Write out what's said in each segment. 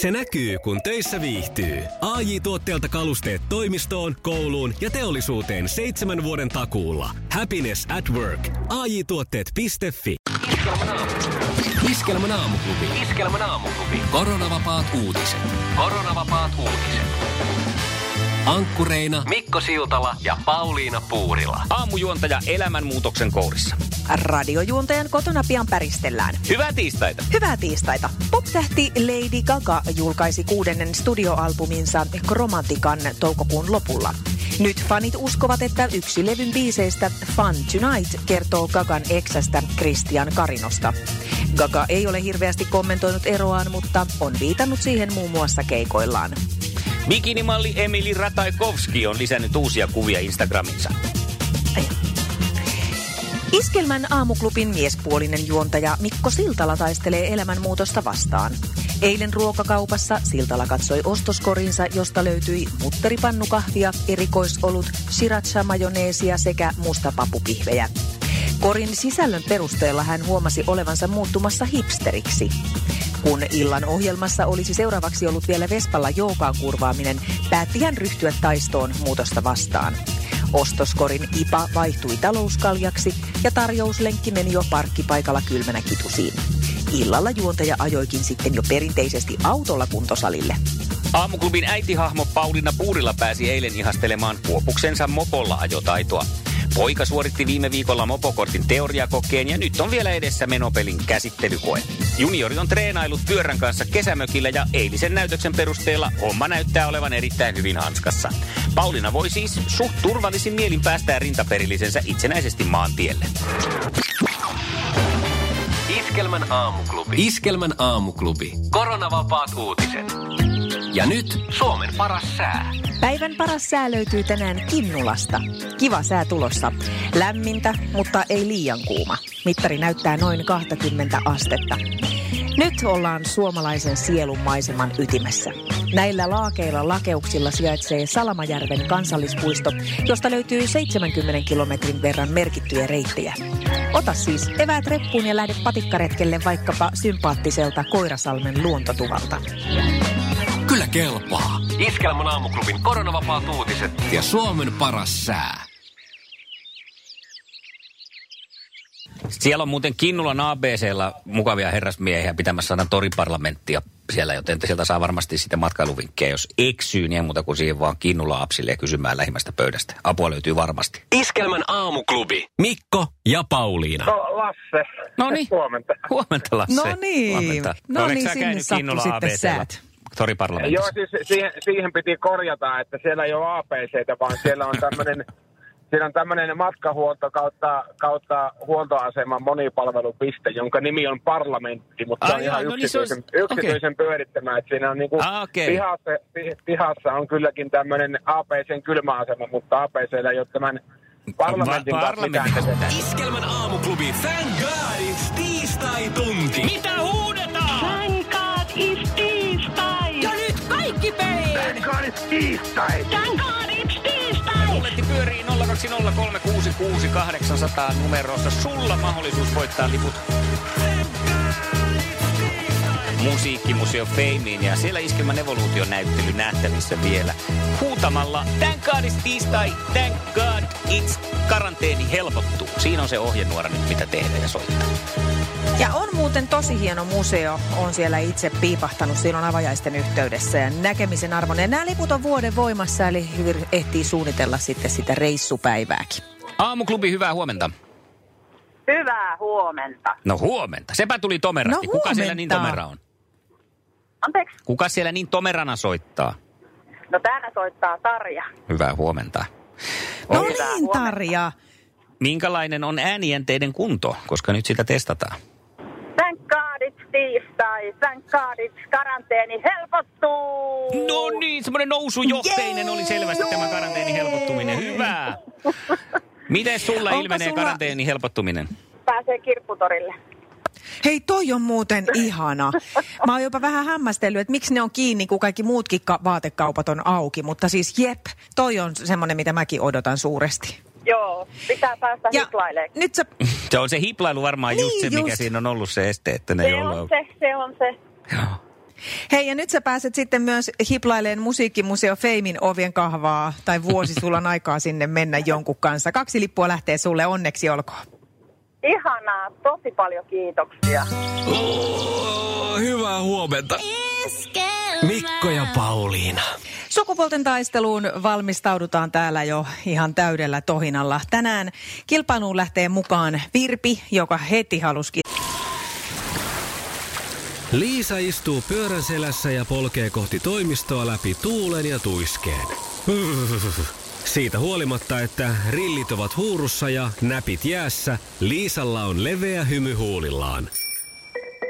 Se näkyy, kun töissä viihtyy. ai tuotteelta kalusteet toimistoon, kouluun ja teollisuuteen seitsemän vuoden takuulla. Happiness at work. ai tuotteetfi Iskelmän aamuklubi. Iskelmän aamuklubi. Koronavapaat uutiset. Koronavapaat uutiset. Ankkureina Mikko Siltala ja Pauliina Puurila. Aamujuontaja elämänmuutoksen kourissa. Radiojuontajan kotona pian päristellään. Hyvää tiistaita. Hyvää tiistaita. Pop-tähti Lady Gaga julkaisi kuudennen studioalbuminsa Chromantikan toukokuun lopulla. Nyt fanit uskovat, että yksi levyn biiseistä Fun Tonight kertoo Gagan eksästä Christian Karinosta. Gaga ei ole hirveästi kommentoinut eroaan, mutta on viitannut siihen muun muassa keikoillaan. Bikinimalli Emili Rataikovski on lisännyt uusia kuvia Instagraminsa. Iskelmän aamuklubin miespuolinen juontaja Mikko Siltala taistelee elämänmuutosta vastaan. Eilen ruokakaupassa Siltala katsoi ostoskorinsa, josta löytyi mutteripannukahvia, erikoisolut, sriracha-majoneesia sekä mustapapupihvejä. Korin sisällön perusteella hän huomasi olevansa muuttumassa hipsteriksi. Kun illan ohjelmassa olisi seuraavaksi ollut vielä Vespalla joukaan kurvaaminen, päätti hän ryhtyä taistoon muutosta vastaan. Ostoskorin IPA vaihtui talouskaljaksi ja tarjouslenkki meni jo parkkipaikalla kylmänä kitusiin. Illalla juontaja ajoikin sitten jo perinteisesti autolla kuntosalille. Aamuklubin äitihahmo Pauliina Puurilla pääsi eilen ihastelemaan kuopuksensa mopolla ajotaitoa. Poika suoritti viime viikolla mopokortin teoriakokeen ja nyt on vielä edessä menopelin käsittelykoe. Juniori on treenailut pyörän kanssa kesämökillä ja eilisen näytöksen perusteella homma näyttää olevan erittäin hyvin hanskassa. Pauliina voi siis suht turvallisin mielin päästää rintaperillisensä itsenäisesti maantielle. Iskelmän aamuklubi. Iskelmän aamuklubi. Koronavapaat uutiset. Ja nyt Suomen paras sää. Päivän paras sää löytyy tänään Kinnulasta. Kiva sää tulossa. Lämmintä, mutta ei liian kuuma. Mittari näyttää noin 20 astetta. Nyt ollaan suomalaisen sielun maiseman ytimessä. Näillä laakeilla lakeuksilla sijaitsee Salamajärven kansallispuisto, josta löytyy 70 kilometrin verran merkittyjä reittejä. Ota siis eväät reppuun ja lähde patikkaretkelle vaikkapa sympaattiselta Koirasalmen luontotuvalta. Kyllä kelpaa. Iskelmän aamuklubin koronavapaat uutiset ja Suomen paras sää. Siellä on muuten Kinnulan ABCllä mukavia herrasmiehiä pitämässä sanan toriparlamenttia siellä, joten sieltä saa varmasti sitten matkailuvinkkejä. Jos eksyy, niin ei muuta kuin siihen vaan Kinnula apsille ja kysymään lähimmästä pöydästä. Apua löytyy varmasti. Iskelmän aamuklubi. Mikko ja Pauliina. No Lasse. No niin. Huomenta. Huomenta Lasse. No niin. Huomenta. No Oletko niin, sinne sattui sitten ABCllä säät. Toriparlamentissa? Joo, siis siihen, siihen piti korjata, että siellä ei ole APCtä, vaan siellä on tämmöinen Siinä on tämmöinen matkahuolto kautta, kautta huoltoaseman monipalvelupiste, jonka nimi on parlamentti, mutta se Ah, on joo, ihan no niin se on- yksityisen, yksityisen pyörittämä. Että siinä on niinku Ah, okei. pihassa, pi- pihassa on kylläkin tämmöinen APCn kylmäasema, mutta APCllä ei ole tämän parlamentin Va- parlamentin mitään kanssa tekemistä. Iskelmän aamuklubin Thank God it's tiistai-tunti. Mitä huudetaan? Thank God it's peliin! Thank God it's tiistai! Kulletti pyörii 020366800 numerossa. Sulla mahdollisuus voittaa liput Musiikkimuseo Fameen ja siellä Iskelmän evoluution näyttely nähtävissä vielä. Huutamalla Thank God it's tiistai, thank God it's karanteeni helpottuu. Siinä on se ohjenuora nyt mitä tehdä ja soittaa. Ja on muuten tosi hieno museo. On siellä itse piipahtanut silloin avajaisten yhteydessä ja näkemisen arvoinen. Nämä liput on vuoden voimassa, eli hyvin ehtii suunnitella sitten sitä reissupäivääkin. Aamuklubi, hyvää huomenta. Hyvää huomenta. No huomenta. Sepä tuli tomerasti. No Kuka siellä niin tomera on? Anteeksi, Kuka siellä niin tomerana soittaa? no täällä soittaa Tarja. Hyvää huomenta. No On- Hyvää niin, huomenta. Tarja. Minkälainen on äänienteiden kunto, koska nyt sitä testataan? Tiistai, thank God it's karanteeni helpottuu! No niin, semmoinen nousujohteinen Jee! oli selvästi tämä karanteeni helpottuminen. Hyvä. Miten sulla Onko ilmenee sulla- karanteeni helpottuminen? Pääsee kirpputorille. Hei, toi on muuten ihana. Mä oon jopa vähän hämmästellyt, että miksi ne on kiinni, kun kaikki muutkin ka- vaatekaupat on auki. Mutta siis jep, toi on semmoinen, mitä mäkin odotan suuresti. Joo, pitää päästä Ja hiplailemaan. nyt sä... Se on se hiplailu varmaan just Niin, se, mikä just. siinä on ollut se este, että ne ei Se ole on se, se on se. Joo. Hei, ja nyt sä pääset sitten myös hiplaileen Musiikkimuseo Feimin ovien kahvaa, tai vuosi sulla on aikaa sinne mennä jonkun kanssa. Kaksi lippua lähtee sulle, onneksi olkoon. Ihanaa, tosi paljon kiitoksia. Oh, hyvää huomenta. Mikko ja Pauliina. Sukupuolten taisteluun valmistaudutaan täällä jo ihan täydellä tohinalla. Tänään kilpailuun lähtee mukaan Virpi, joka heti haluski. Liisa istuu pyörän selässä ja polkee kohti toimistoa läpi tuulen ja tuiskeen. Siitä huolimatta, että rillit ovat huurussa ja näpit jäässä, Liisalla on leveä hymy huulillaan.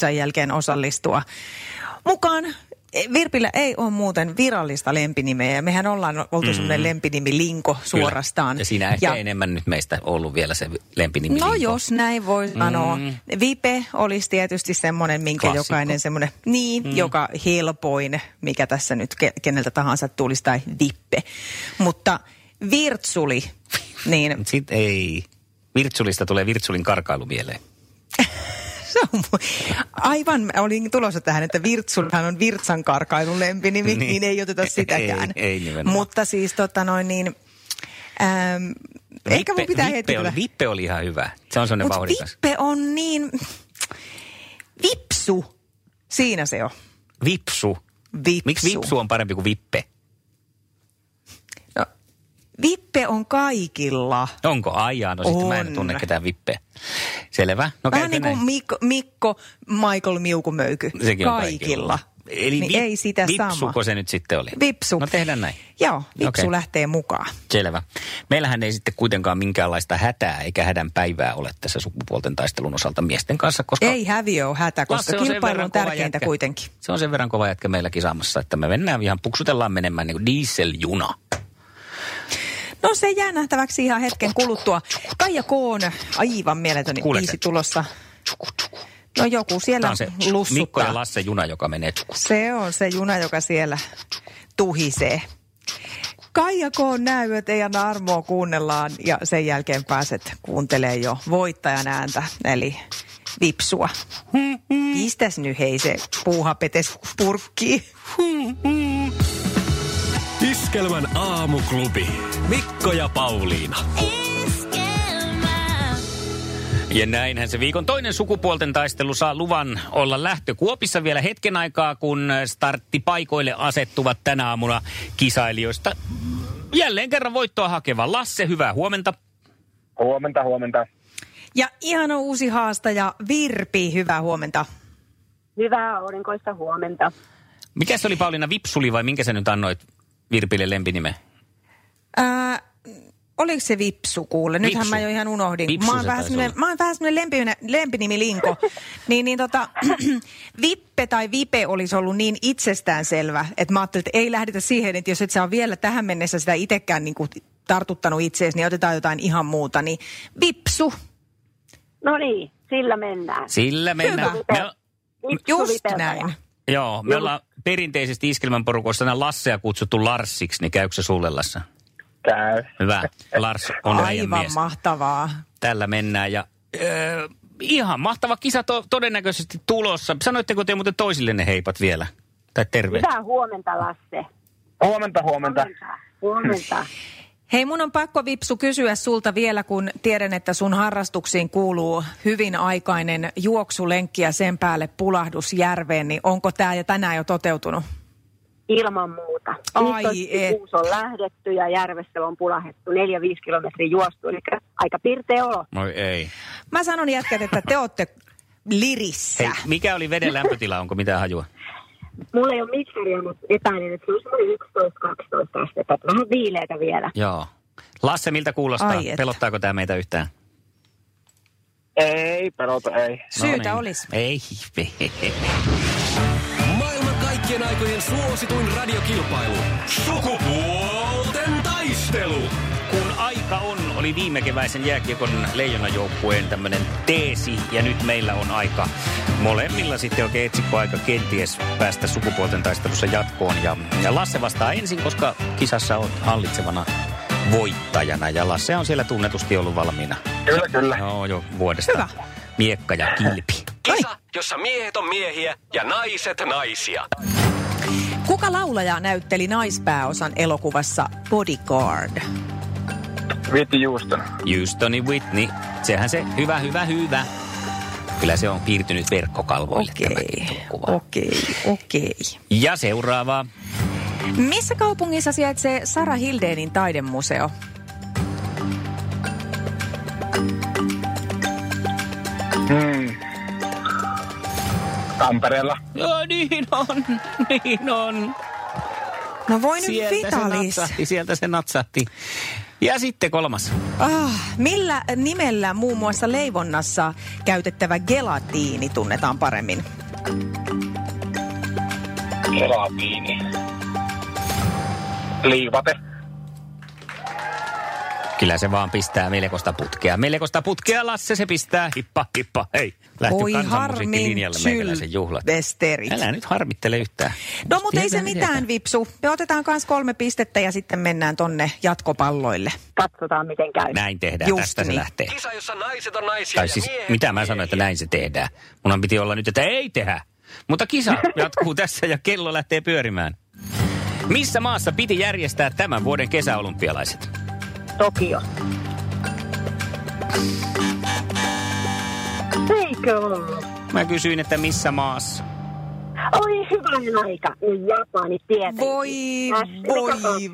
Sen jälkeen osallistua mukaan. Virpillä ei ole muuten virallista lempinimeä. ja Mehän ollaan oltu mm. semmoinen lempinimilinko suorastaan. Ja siinä ehkä ja, enemmän nyt meistä ollut vielä se lempinimi. No Linko. jos näin voi sanoa. Mm. Vipe olisi tietysti semmoinen, minkä Klassikko. jokainen semmoinen, niin, mm. joka helpoin, mikä tässä nyt ke, keneltä tahansa tulisi, tai vippe. Mutta virtsuli, niin Sitten ei. Virtsulista tulee Virtsulin karkailu mieleen. Se on mu- aivan, olin tulossa tähän, että Virtsulhan on Virtsan karkailun lempinimi, niin, Niin. niin ei oteta sitäkään. Ei, ei nimenomaan. Mutta siis tota noin niin, äm, ehkä mun pitää heti Vippe, kyllä. oli, Vippe oli ihan hyvä. Se on sellainen vauhdikas. Vippe on niin, vipsu, siinä se on. Vipsu. Vipsu. Miksi Vipsu on parempi kuin Vippe? No, vippe on kaikilla. Onko? Ai jaa, no sitten mä en On. tunne ketään Vippeä. Selvä. No Vähän niin kuin? Mikko, Mikko Michael Miukumöyky. Sekin on kaikilla. Eli niin vi- ei sitä Vipsuko sama. se nyt sitten oli? Vipsu. No tehdään näin. Joo, Vipsu Okei. lähtee mukaan. Selvä. Meillähän ei sitten kuitenkaan minkäänlaista hätää eikä hädän päivää ole tässä sukupuolten taistelun osalta miesten kanssa, koska Ei häviö ole hätä, koska on kilpailu on tärkeintä jätkä. kuitenkin. Se on sen verran kova jätkä meilläkin saamassa, että me mennään ihan puksutellaan menemään niin kuin dieseljuna. No se jää nähtäväksi ihan hetken kuluttua. Kaija Koon, aivan mieletön Kuuletko? biisi tulossa. No joku siellä Tämä on se Mikko lussuttaa. ja Lasse juna, joka menee. Se on se juna, joka siellä tuhisee. Kaija Koon näyöt ei anna armoa kuunnellaan ja sen jälkeen pääset kuuntelee jo voittajan ääntä, eli vipsua. Pistäs nyt hei se puuhapetes purkki. Iskelmän aamuklubi. Mikko ja Pauliina. Ja näinhän se viikon toinen sukupuolten taistelu saa luvan olla lähtökuopissa vielä hetken aikaa, kun starttipaikoille asettuvat tänä aamuna kisailijoista. Jälleen kerran voittoa hakeva Lasse, hyvää huomenta. Huomenta, huomenta. Ja ihana uusi haastaja Virpi, hyvää huomenta. Hyvää aurinkoista huomenta. Mikä se oli Pauliina Vipsuli vai minkä sä nyt annoit Virpille lempinimen? Ää, oliko se Vipsu kuule? Nythän Vipsu. mä jo ihan unohdin. Vipsu mä oon vähän semmoinen, mä oon vähän semmoinen lempinimi, lempinimilinko. niin, niin tota, Vippe tai Vipe olisi ollut niin itsestäänselvä, että mä ajattelin, että ei lähdetä siihen, että jos et sä ole vielä tähän mennessä sitä itsekään niin kuin tartuttanut itseesi, niin otetaan jotain ihan muuta. Niin Vipsu, No niin, sillä mennään. Sillä mennään. Hyvä. Me, Vipsu just vipeltäjä. näin. joo, me ollaan perinteisesti iskelmän porukossa aina Lassea kutsuttu Larsiksi, niin käykö se sulle Lasse? Käy. Hyvä. Lars on Aivan mies. mahtavaa. Tällä mennään ja öö, ihan mahtava kisa to, todennäköisesti tulossa. Sanoitteko te muuten toisille ne heipat vielä? Tai terveet? Hyvää huomenta, Lasse. Huomenta, huomenta. Huomenta. Hei, mun on pakko Vipsu kysyä sulta vielä, kun tiedän, että sun harrastuksiin kuuluu hyvin aikainen juoksulenkki ja sen päälle pulahdus järveen, niin onko tämä ja tänään jo toteutunut? Ilman muuta. Ai 15.6 on lähdetty ja järvessä on pulahettu 4-5 kilometriä juostu, eli aika pirteä olo. Moi ei. Mä sanon jätkät, että te olette lirissä. Hei, mikä oli veden lämpötila? Onko mitään hajua? Mulla ei ole mittaria, mutta epäilen, että se on semmoinen 11-12 astetta. Vähän viileitä vielä. Joo. Lasse, miltä kuulostaa? Ai. Pelottaako tämä meitä yhtään? Ei, pelota ei. Syytä No olisi. Ei. Kaikkien aikojen suosituin radiokilpailu. Sukupuolten taistelu. Kun aika on, oli viime keväisen jääkiekon leijonajoukkueen tämmöinen teesi, ja nyt meillä on aika molemmilla sitten oikein etsikkoaika kenties päästä sukupuolten taistelussa jatkoon. Ja, ja Lasse vastaa ensin, koska kisassa on hallitsevana voittajana, ja Lasse on siellä tunnetusti ollut valmiina. Kyllä, kyllä. Joo, jo vuodesta. Hyvä. Miekka ja kilpi. Kisa, jossa miehet on miehiä ja naiset naisia. Kuka laulaja näytteli naispääosan elokuvassa Bodyguard? Viitti Juuston. Houstoni Whitney, sehän se hyvä, hyvä, hyvä. Kyllä se on piirtynyt verkkokalvoille Okei, okei, okei. Ja seuraava. Missä kaupungissa sijaitsee Sara Hildeenin taidemuseo? Tampereella. Joo, niin on, niin on. No voi nyt Sieltä se Vitalis. natsahti, sieltä se natsahti. Ja sitten kolmas. Ah, millä nimellä muun muassa leivonnassa käytettävä gelatiini tunnetaan paremmin? Gelatiini. Liivate. Kyllä se vaan pistää melkoista putkea. Melkoista putkea, Lasse, se pistää. Hippa, hippa, hei. Lähti Voi kansanmusiikkilinjalle meikäläisen juhlat. Sylvesterit. Älä nyt harmittele yhtään. No mutta ei se mitään, tiedetään. Vipsu. Me otetaan myös kolme pistettä ja sitten mennään tonne jatkopalloille. Katsotaan, miten käy. Näin tehdään, Just tästä se niin. lähtee. Kisa, jossa naiset on naisia Tai ja siis, miehet mitä mä sanoin, että näin se tehdään. Munhan piti olla nyt, että ei tehdä. Mutta kisa jatkuu tässä ja kello lähtee pyörimään. Missä maassa piti järjestää tämän vuoden kesäolympialaiset? Tokio. Eikö ollut? Mä kysyin, että missä maassa? Oi hyvän aika. Japani tietenkin. Voi, voi.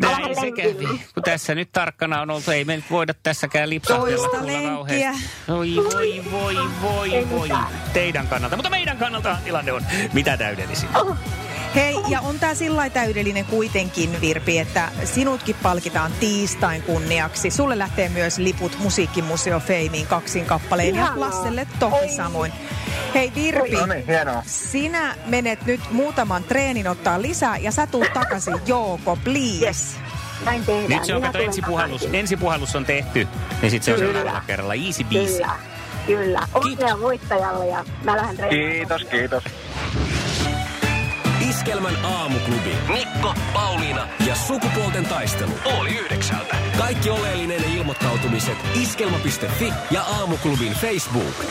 Näin se kävi. Kun tässä nyt tarkkana on oltu, ei me nyt voida tässäkään lipsahdella. Toista lenkkiä. Oi, voi, voi, voi, voi. Teidän kannalta, mutta meidän kannalta tilanne on mitä täydellisin. Hei, ja on tää sillä täydellinen kuitenkin, Virpi, että sinutkin palkitaan tiistain kunniaksi. Sulle lähtee myös liput Musiikkimuseo Feimiin kaksin kappaleen ja Ihanaa. Lasselle toki Oi. samoin. Hei Virpi, No niin, hienoa. sinä menet nyt muutaman treenin ottaa lisää ja sä tuut takaisin Jouko, please. Näin tehdään. Nyt se on, kato, tulen ensipuhallus, takaisin. ensipuhallus on tehty, niin sitten se on Kyllä. seuraavalla kerralla. Easy biisi. Kyllä, kyllä. Onnea voittajalle ja mä lähden treenaamaan. Kiitos, kiitos. Iskelmän aamuklubi. Mikko, Pauliina ja sukupuolten taistelu. Oli yhdeksältä. Kaikki oleellinen ilmoittautumiset iskelma.fi ja aamuklubin Facebook.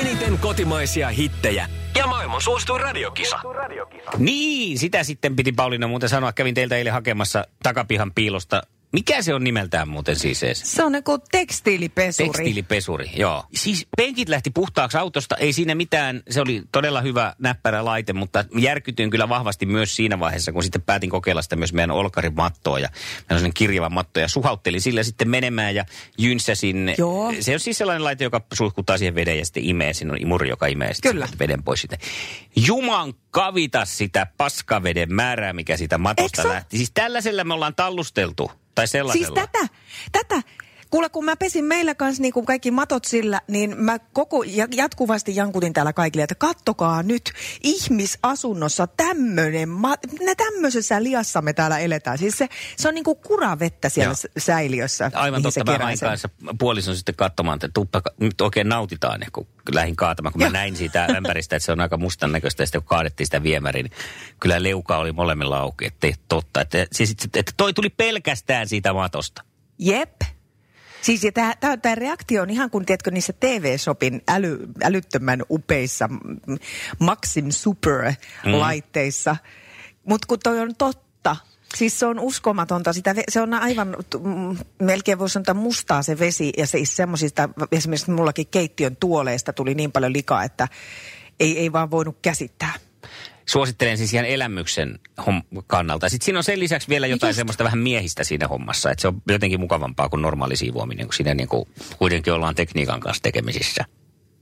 Eniten kotimaisia hittejä ja maailman suosituin radiokisa. Niin, sitä sitten piti Pauliina muuten sanoa. Kävin teiltä eilen hakemassa takapihan piilosta. Mikä se on nimeltään muuten siis edes? Se on niinku tekstiilipesuri. Tekstiilipesuri, joo. Siis penkit lähti puhtaaksi autosta, ei siinä mitään, se oli todella hyvä näppärä laite, mutta järkytyin kyllä vahvasti myös siinä vaiheessa, kun sitten päätin kokeilla sitä myös meidän olkarin mattoa ja meillä on kirjava matto ja suhauttelin sillä sitten menemään ja jynsäsin. Joo. Se on siis sellainen laite, joka suihkuttaa siihen veden ja sitten imee, siinä on imuri, joka imee sitten Kyllä. sen veden pois sitten. Juman kavita sitä paskaveden määrää, mikä siitä matosta Eikö lähti. Siis tällaisella me ollaan tallusteltu, tai sellaisella. Siis tätä, tätä. Kuule, kun mä pesin meillä kanssa niin kuin kaikki matot sillä, niin mä koko ja- jatkuvasti jankutin täällä kaikille, että kattokaa nyt ihmisasunnossa tämmöinen, ma- nä tämmöisessä liassa me täällä eletään. Siis se, se on niin kuin kuravettä siellä Joo. säiliössä. Aivan totta, mä hain kanssa puolison sitten katsomaan, että tuppa, nyt oikein nautitaan, kun lähdin kaatamaan, kun mä Joo. näin siitä ämpäristä, että se on aika mustan näköistä, ja sitten kun kaadettiin sitä viemäriin, niin kyllä leuka oli molemmilla auki, että totta. Että, siis, että toi tuli pelkästään siitä matosta. Jep. Siis tämä reaktio on ihan kuin, tiedätkö, niissä TV-shopin äly, älyttömän upeissa mm, Maxim Super-laitteissa. Mutta kun toi on totta, siis se on uskomatonta. Sitä, se on aivan, mm, melkein voisi sanoa mustaa se vesi. Ja siis semmoisista, esimerkiksi mullakin keittiön tuoleista tuli niin paljon likaa, että ei, ei vaan voinut käsittää. Suosittelen siis ihan elämyksen hom- kannalta. Sitten siinä on sen lisäksi vielä jotain Just. semmoista vähän miehistä siinä hommassa, että se on jotenkin mukavampaa kuin normaali siivoaminen, kun siinä niin kuin kuitenkin ollaan tekniikan kanssa tekemisissä.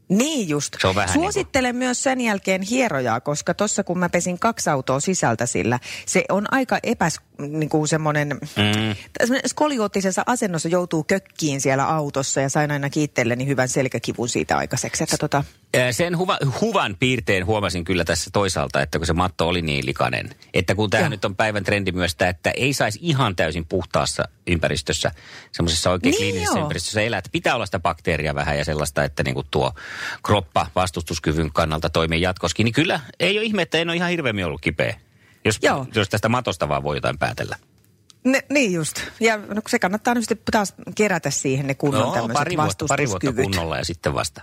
Niin just. Se on vähän Suosittelen myös sen jälkeen hierojaa, koska tuossa kun mä pesin kaksi autoa sisältä sillä, se on aika epäs, niin kuin semmoinen, mm. skolioottisessa asennossa joutuu kökkiin siellä autossa ja sain aina kiittelleni hyvän selkäkivun siitä aikaiseksi. Että tota... Sen huva, huvan piirteen huomasin kyllä tässä toisaalta, että kun se matto oli niin likainen, että kun tämä nyt on päivän trendi myös tämä, että ei saisi ihan täysin puhtaassa ympäristössä, semmoisessa oikein Niin kliinisessä joo. ympäristössä elää, että pitää olla sitä bakteeria vähän ja sellaista, että niinku tuo kroppa vastustuskyvyn kannalta toimii jatkoskin, niin kyllä ei ole ihme, että en ole ihan hirveämmin ollut kipeä, jos, Joo. jos tästä matosta vaan voi jotain päätellä. Ne, niin just. Ja no, se kannattaa nyt sitten taas kerätä siihen ne kunnon No, tämmöiset pari vuotta, pari vuotta kunnolla ja sitten vasta.